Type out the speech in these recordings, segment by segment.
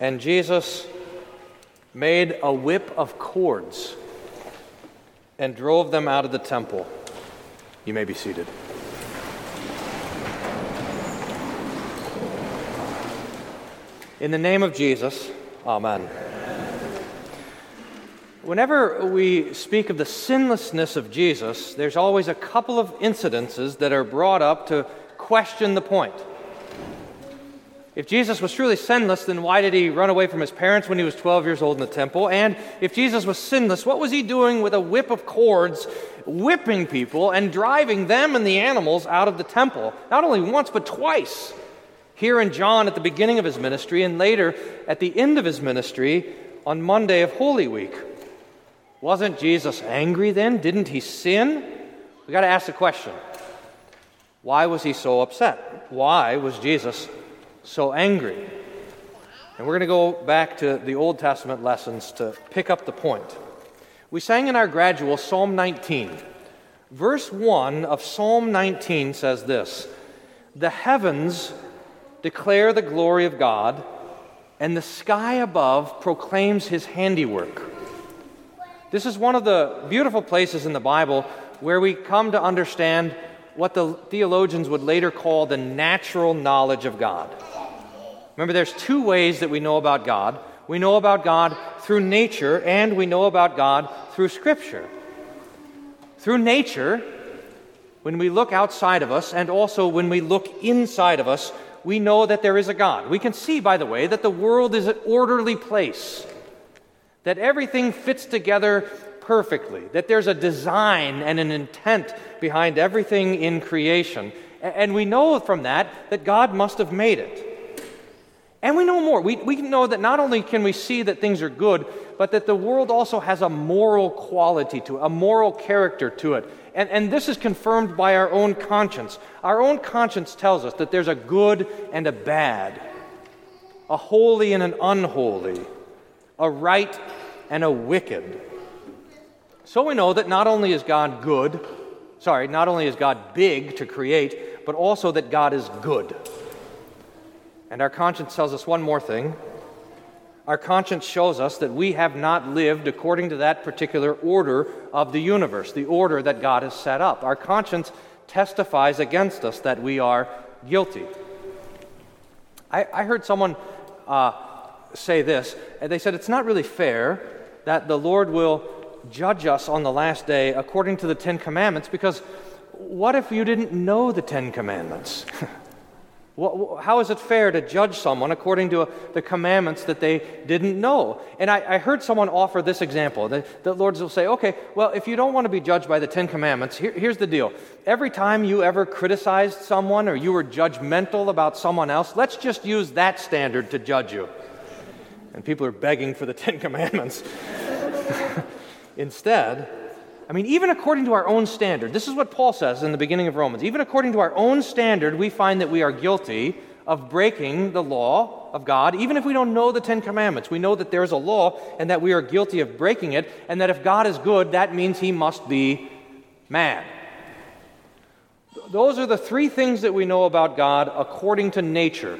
And Jesus made a whip of cords and drove them out of the temple. You may be seated. In the name of Jesus, Amen. Whenever we speak of the sinlessness of Jesus, there's always a couple of incidences that are brought up to question the point. If Jesus was truly sinless, then why did he run away from his parents when he was 12 years old in the temple? And if Jesus was sinless, what was he doing with a whip of cords, whipping people and driving them and the animals out of the temple? Not only once, but twice. Here in John at the beginning of his ministry, and later at the end of his ministry on Monday of Holy Week. Wasn't Jesus angry then? Didn't he sin? We got to ask the question why was he so upset? Why was Jesus so angry? And we're going to go back to the Old Testament lessons to pick up the point. We sang in our gradual Psalm 19. Verse 1 of Psalm 19 says this The heavens declare the glory of God, and the sky above proclaims his handiwork. This is one of the beautiful places in the Bible where we come to understand what the theologians would later call the natural knowledge of God. Remember, there's two ways that we know about God. We know about God through nature, and we know about God through Scripture. Through nature, when we look outside of us, and also when we look inside of us, we know that there is a God. We can see, by the way, that the world is an orderly place, that everything fits together perfectly, that there's a design and an intent behind everything in creation. And we know from that that God must have made it. And we know more. We, we know that not only can we see that things are good, but that the world also has a moral quality to it, a moral character to it. And, and this is confirmed by our own conscience. Our own conscience tells us that there's a good and a bad, a holy and an unholy, a right and a wicked. So we know that not only is God good, sorry, not only is God big to create, but also that God is good. And our conscience tells us one more thing. Our conscience shows us that we have not lived according to that particular order of the universe, the order that God has set up. Our conscience testifies against us that we are guilty. I, I heard someone uh, say this, and they said it's not really fair that the Lord will judge us on the last day according to the Ten Commandments because what if you didn't know the Ten Commandments? How is it fair to judge someone according to the commandments that they didn't know? And I, I heard someone offer this example. The, the Lord will say, okay, well, if you don't want to be judged by the Ten Commandments, here, here's the deal. Every time you ever criticized someone or you were judgmental about someone else, let's just use that standard to judge you. And people are begging for the Ten Commandments. Instead, I mean, even according to our own standard, this is what Paul says in the beginning of Romans. Even according to our own standard, we find that we are guilty of breaking the law of God, even if we don't know the Ten Commandments. We know that there is a law and that we are guilty of breaking it, and that if God is good, that means he must be mad. Those are the three things that we know about God according to nature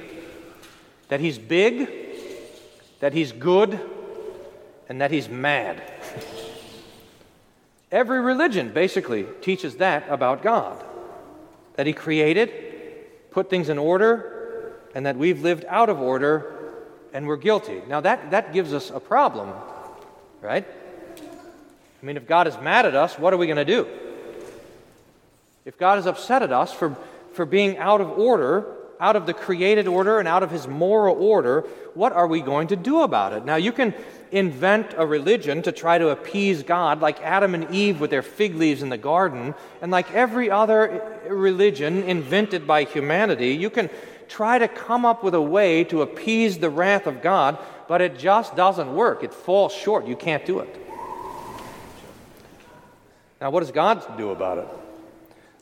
that he's big, that he's good, and that he's mad. Every religion basically teaches that about God that He created, put things in order, and that we've lived out of order and we're guilty. Now, that, that gives us a problem, right? I mean, if God is mad at us, what are we going to do? If God is upset at us for, for being out of order, out of the created order and out of his moral order, what are we going to do about it? Now, you can invent a religion to try to appease God, like Adam and Eve with their fig leaves in the garden, and like every other religion invented by humanity, you can try to come up with a way to appease the wrath of God, but it just doesn't work. It falls short. You can't do it. Now, what does God do about it?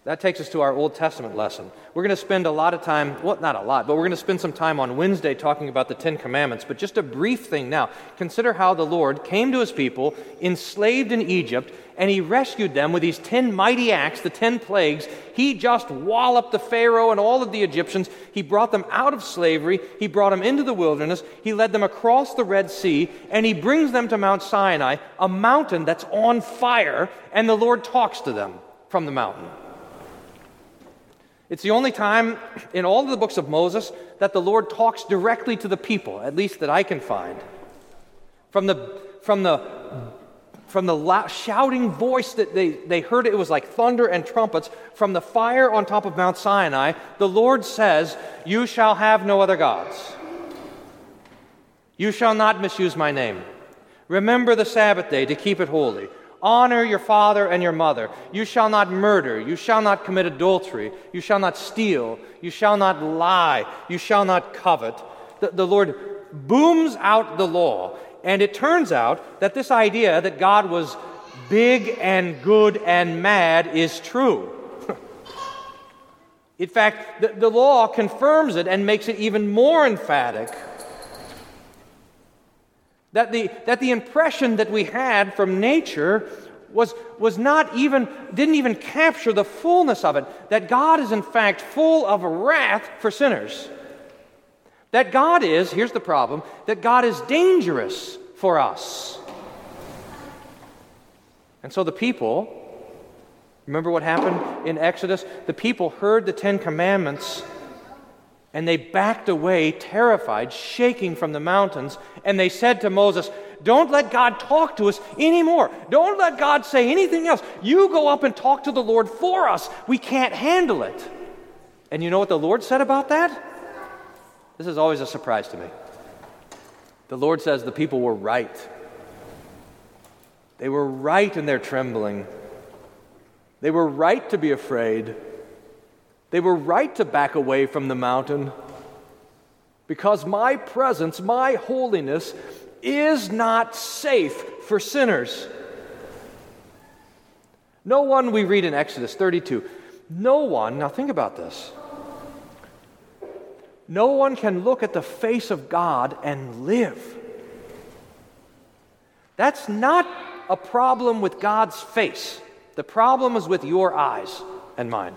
That takes us to our Old Testament lesson. We're going to spend a lot of time, well, not a lot, but we're going to spend some time on Wednesday talking about the Ten Commandments. But just a brief thing now. Consider how the Lord came to his people, enslaved in Egypt, and he rescued them with these ten mighty acts, the ten plagues. He just walloped the Pharaoh and all of the Egyptians. He brought them out of slavery. He brought them into the wilderness. He led them across the Red Sea, and he brings them to Mount Sinai, a mountain that's on fire, and the Lord talks to them from the mountain. It's the only time in all of the books of Moses that the Lord talks directly to the people, at least that I can find. From the, from the from the loud, shouting voice that they, they heard, it was like thunder and trumpets. From the fire on top of Mount Sinai, the Lord says, You shall have no other gods. You shall not misuse my name. Remember the Sabbath day to keep it holy. Honor your father and your mother. You shall not murder. You shall not commit adultery. You shall not steal. You shall not lie. You shall not covet. The, the Lord booms out the law and it turns out that this idea that God was big and good and mad is true. In fact, the, the, law confirms it and makes it even more emphatic. That the, that the impression that we had from nature was, was not even, didn't even capture the fullness of it. That God is, in fact, full of wrath for sinners. That God is, here's the problem, that God is dangerous for us. And so the people, remember what happened in Exodus? The people heard the Ten Commandments and they backed away, terrified, shaking from the mountains, and they said to Moses, Don't let God talk to us anymore. Don't let God say anything else. You go up and talk to the Lord for us. We can't handle it. And you know what the Lord said about that? This is always a surprise to me. The Lord says the people were right. They were right in their trembling. They were right to be afraid. They were right to back away from the mountain because my presence, my holiness, is not safe for sinners. No one, we read in Exodus 32, no one, now think about this. No one can look at the face of God and live. That's not a problem with God's face. The problem is with your eyes and mine.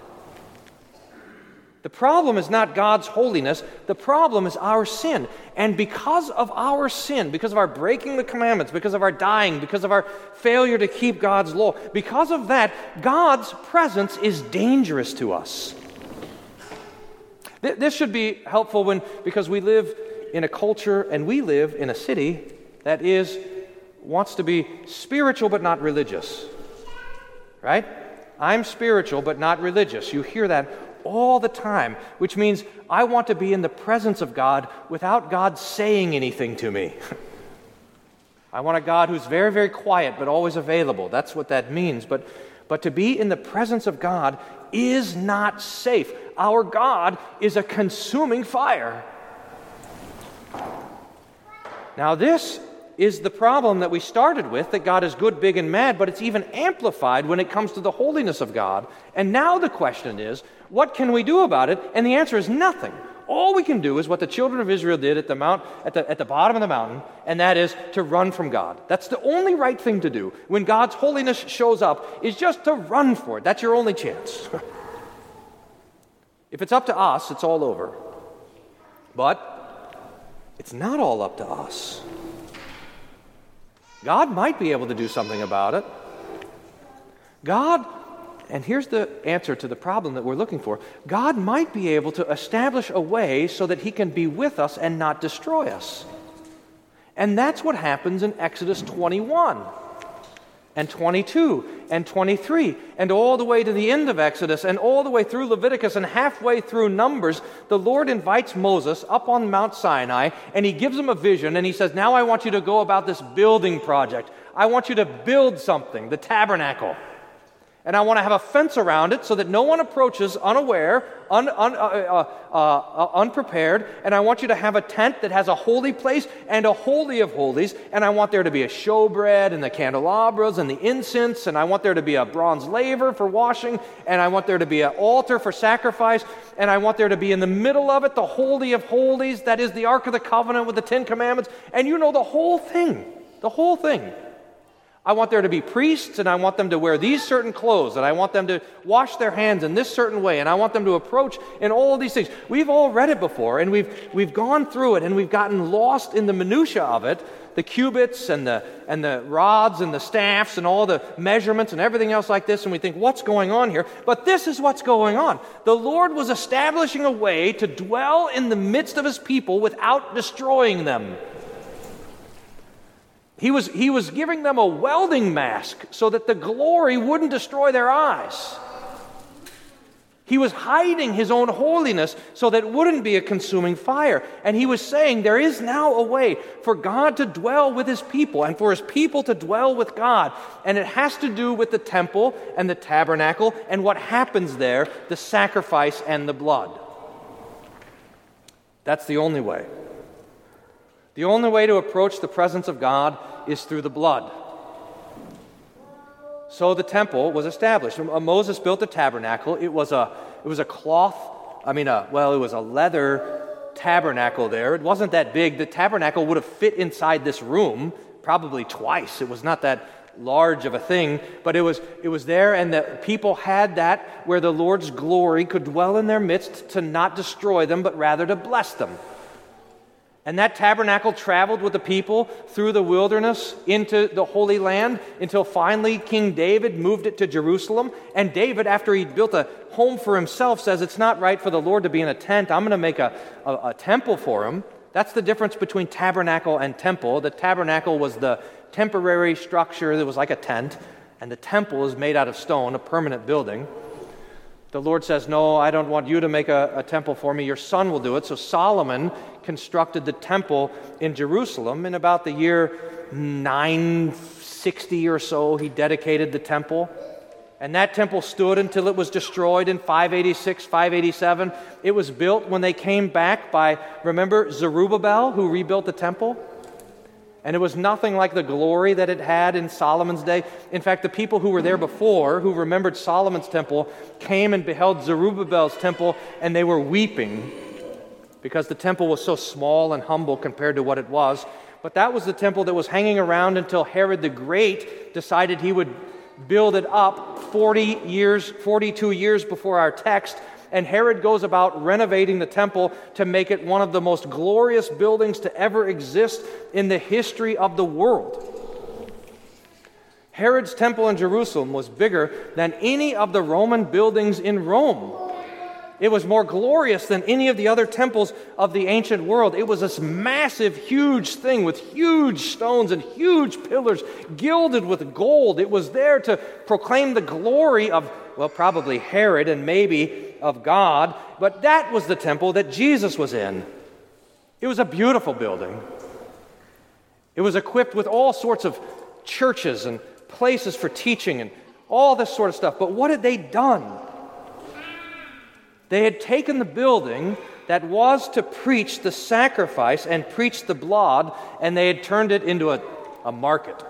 The problem is not God's holiness, the problem is our sin. And because of our sin, because of our breaking the commandments, because of our dying, because of our failure to keep God's law, because of that, God's presence is dangerous to us. This should be helpful when, because we live in a culture and we live in a city that is, wants to be spiritual but not religious. Right? I'm spiritual but not religious. You hear that all the time, which means I want to be in the presence of God without God saying anything to me. I want a God who's very, very quiet but always available. That's what that means. But, but to be in the presence of God is not safe. Our God is a consuming fire. Now, this is the problem that we started with that God is good, big, and mad, but it's even amplified when it comes to the holiness of God. And now the question is, what can we do about it? And the answer is nothing. All we can do is what the children of Israel did at the, mount, at the, at the bottom of the mountain, and that is to run from God. That's the only right thing to do when God's holiness shows up, is just to run for it. That's your only chance. if it's up to us, it's all over. But it's not all up to us. God might be able to do something about it. God and here's the answer to the problem that we're looking for God might be able to establish a way so that He can be with us and not destroy us. And that's what happens in Exodus 21 and 22 and 23 and all the way to the end of Exodus and all the way through Leviticus and halfway through Numbers. The Lord invites Moses up on Mount Sinai and He gives him a vision and He says, Now I want you to go about this building project. I want you to build something, the tabernacle. And I want to have a fence around it so that no one approaches unaware, un, un, uh, uh, uh, uh, unprepared. And I want you to have a tent that has a holy place and a holy of holies. And I want there to be a showbread and the candelabras and the incense. And I want there to be a bronze laver for washing. And I want there to be an altar for sacrifice. And I want there to be in the middle of it the holy of holies. That is the Ark of the Covenant with the Ten Commandments. And you know the whole thing. The whole thing. I want there to be priests, and I want them to wear these certain clothes, and I want them to wash their hands in this certain way, and I want them to approach in all of these things. We've all read it before, and we've, we've gone through it, and we've gotten lost in the minutiae of it the cubits and the, and the rods and the staffs and all the measurements and everything else like this, and we think, what's going on here? But this is what's going on. The Lord was establishing a way to dwell in the midst of his people without destroying them. He was, he was giving them a welding mask so that the glory wouldn't destroy their eyes. He was hiding his own holiness so that it wouldn't be a consuming fire. And he was saying there is now a way for God to dwell with his people and for his people to dwell with God. And it has to do with the temple and the tabernacle and what happens there the sacrifice and the blood. That's the only way. The only way to approach the presence of God is through the blood. So the temple was established. Uh, Moses built the tabernacle. It was a, it was a cloth, I mean, a, well, it was a leather tabernacle there. It wasn't that big. The tabernacle would have fit inside this room probably twice. It was not that large of a thing, but it was, it was there, and the people had that where the Lord's glory could dwell in their midst to not destroy them, but rather to bless them. And that tabernacle traveled with the people through the wilderness into the Holy Land until finally King David moved it to Jerusalem. And David, after he built a home for himself, says, It's not right for the Lord to be in a tent. I'm going to make a, a, a temple for him. That's the difference between tabernacle and temple. The tabernacle was the temporary structure that was like a tent, and the temple is made out of stone, a permanent building. The Lord says, No, I don't want you to make a, a, temple for me. Your son will do it. So Solomon constructed the temple in Jerusalem. In about the year 960 or so, he dedicated the temple. And that temple stood until it was destroyed in 586, 587. It was built when they came back by, remember, Zerubbabel, who rebuilt the temple? And it was nothing like the glory that it had in Solomon's day. In fact, the people who were there before, who remembered Solomon's temple, came and beheld Zerubbabel's temple, and they were weeping because the temple was so small and humble compared to what it was. But that was the temple that was hanging around until Herod the Great decided he would build it up 40 years, 42 years before our text. And Herod goes about renovating the temple to make it one of the most glorious buildings to ever exist in the history of the world. Herod's temple in Jerusalem was bigger than any of the Roman buildings in Rome. It was more glorious than any of the other temples of the ancient world. It was this massive, huge thing with huge stones and huge pillars gilded with gold. It was there to proclaim the glory of, well, probably Herod and maybe of God, but that was the temple that Jesus was in. It was a beautiful building. It was equipped with all sorts of churches and places for teaching and all this sort of stuff. But what had they done? They had taken the building that was to preach the sacrifice and preach the blood, and they had turned it into a, a market.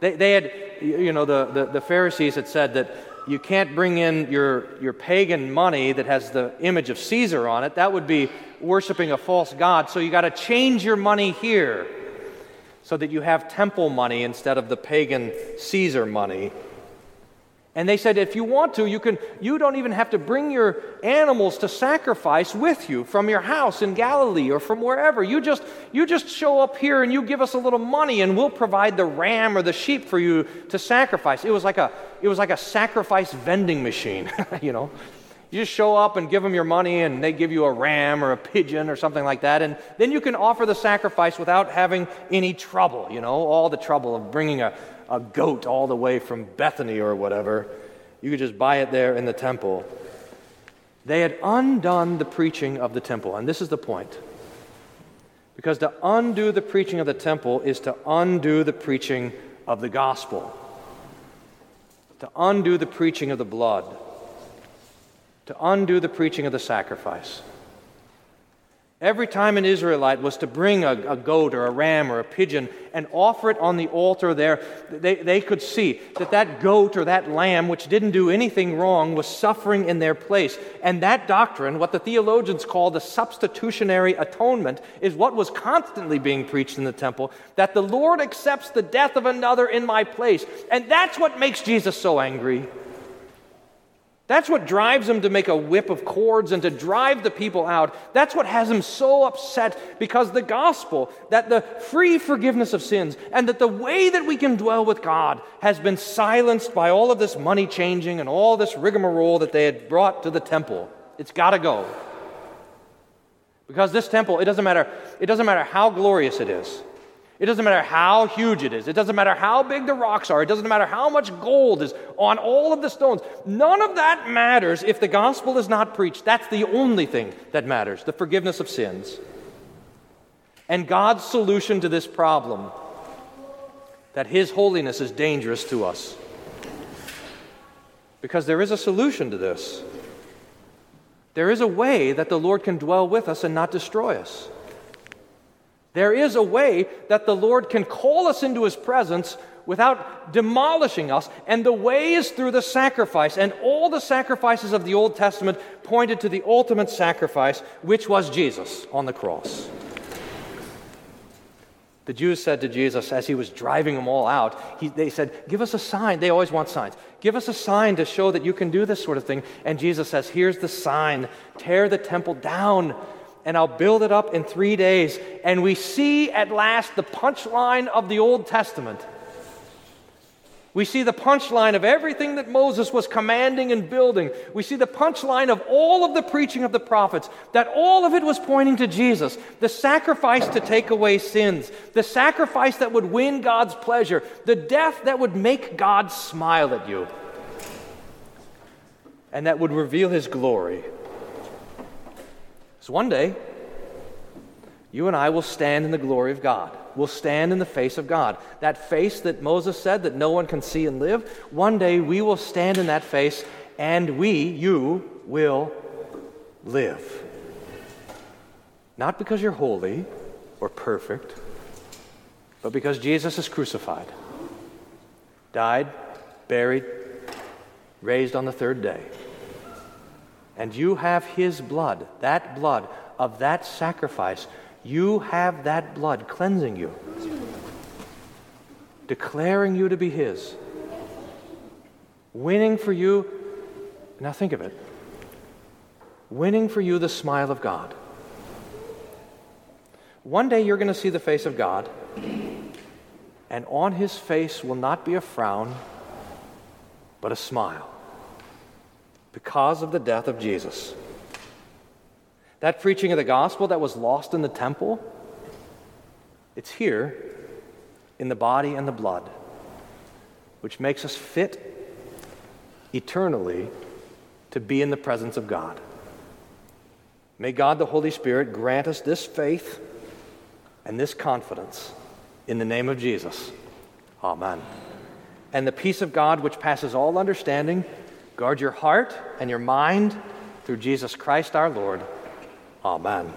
They, they had, you know, the, the, the Pharisees had said that you can't bring in your, your pagan money that has the image of Caesar on it. That would be worshiping a false god. So you got to change your money here so that you have temple money instead of the pagan Caesar money. And they said, if you want to, you can you don't even have to bring your animals to sacrifice with you from your house in Galilee or from wherever. You just you just show up here and you give us a little money and we'll provide the ram or the sheep for you to sacrifice. It was like a it was like a sacrifice vending machine, you know. You just show up and give them your money, and they give you a ram or a pigeon or something like that. And then you can offer the sacrifice without having any trouble, you know, all the trouble of bringing a, a goat all the way from Bethany or whatever. You could just buy it there in the temple. They had undone the preaching of the temple. And this is the point. Because to undo the preaching of the temple is to undo the preaching of the gospel. to undo the preaching of the blood, to undo the preaching of the sacrifice. Every time an Israelite was to bring a, a, goat or a ram or a pigeon and offer it on the altar there, they, they could see that that goat or that lamb, which didn't do anything wrong, was suffering in their place. And that doctrine, what the theologians call the substitutionary atonement, is what was constantly being preached in the temple that the Lord accepts the death of another in my place. And that's what makes Jesus so angry. That's what drives him to make a whip of cords and to drive the people out. That's what has him so upset because the gospel, that the free forgiveness of sins, and that the way that we can dwell with God has been silenced by all of this money changing and all this rigmarole that they had brought to the temple. It's got to go. Because this temple, it doesn't matter, it doesn't matter how glorious it is. It doesn't matter how huge it is. It doesn't matter how big the rocks are. It doesn't matter how much gold is on all of the stones. None of that matters if the gospel is not preached. That's the only thing that matters the forgiveness of sins. And God's solution to this problem that His holiness is dangerous to us. Because there is a solution to this. There is a way that the Lord can dwell with us and not destroy us. There is a way that the Lord can call us into his presence without demolishing us, and the way is through the sacrifice. And all the sacrifices of the Old Testament pointed to the ultimate sacrifice, which was Jesus on the cross. The Jews said to Jesus as he was driving them all out, he, they said, Give us a sign. They always want signs. Give us a sign to show that you can do this sort of thing. And Jesus says, Here's the sign tear the temple down and I'll build it up in three days. And we see at last the punchline of the Old Testament. We see the punchline of everything that Moses was commanding and building. We see the punchline of all of the preaching of the prophets, that all of it was pointing to Jesus, the sacrifice to take away sins, the sacrifice that would win God's pleasure, the death that would make God smile at you, and that would reveal his glory. So one day, you and I will stand in the glory of God. We'll stand in the face of God. That face that Moses said that no one can see and live, one day we will stand in that face and we, you, will live. Not because you're holy or perfect, but because Jesus is crucified, died, buried, raised on the third day and you have his blood, that blood of that sacrifice, you have that blood cleansing you, declaring you to be his, winning for you. Now think of it winning for you the smile of God. One day you're going to see the face of God, and on his face will not be a frown, but a smile because of the death of Jesus. That preaching of the gospel that was lost in the temple, it's here in the body and the blood, which makes us fit eternally to be in the presence of God. May God the Holy Spirit grant us this faith and this confidence in the name of Jesus. Amen. And the peace of God, which passes all understanding, Guard your heart and your mind through Jesus Christ our Lord. Amen.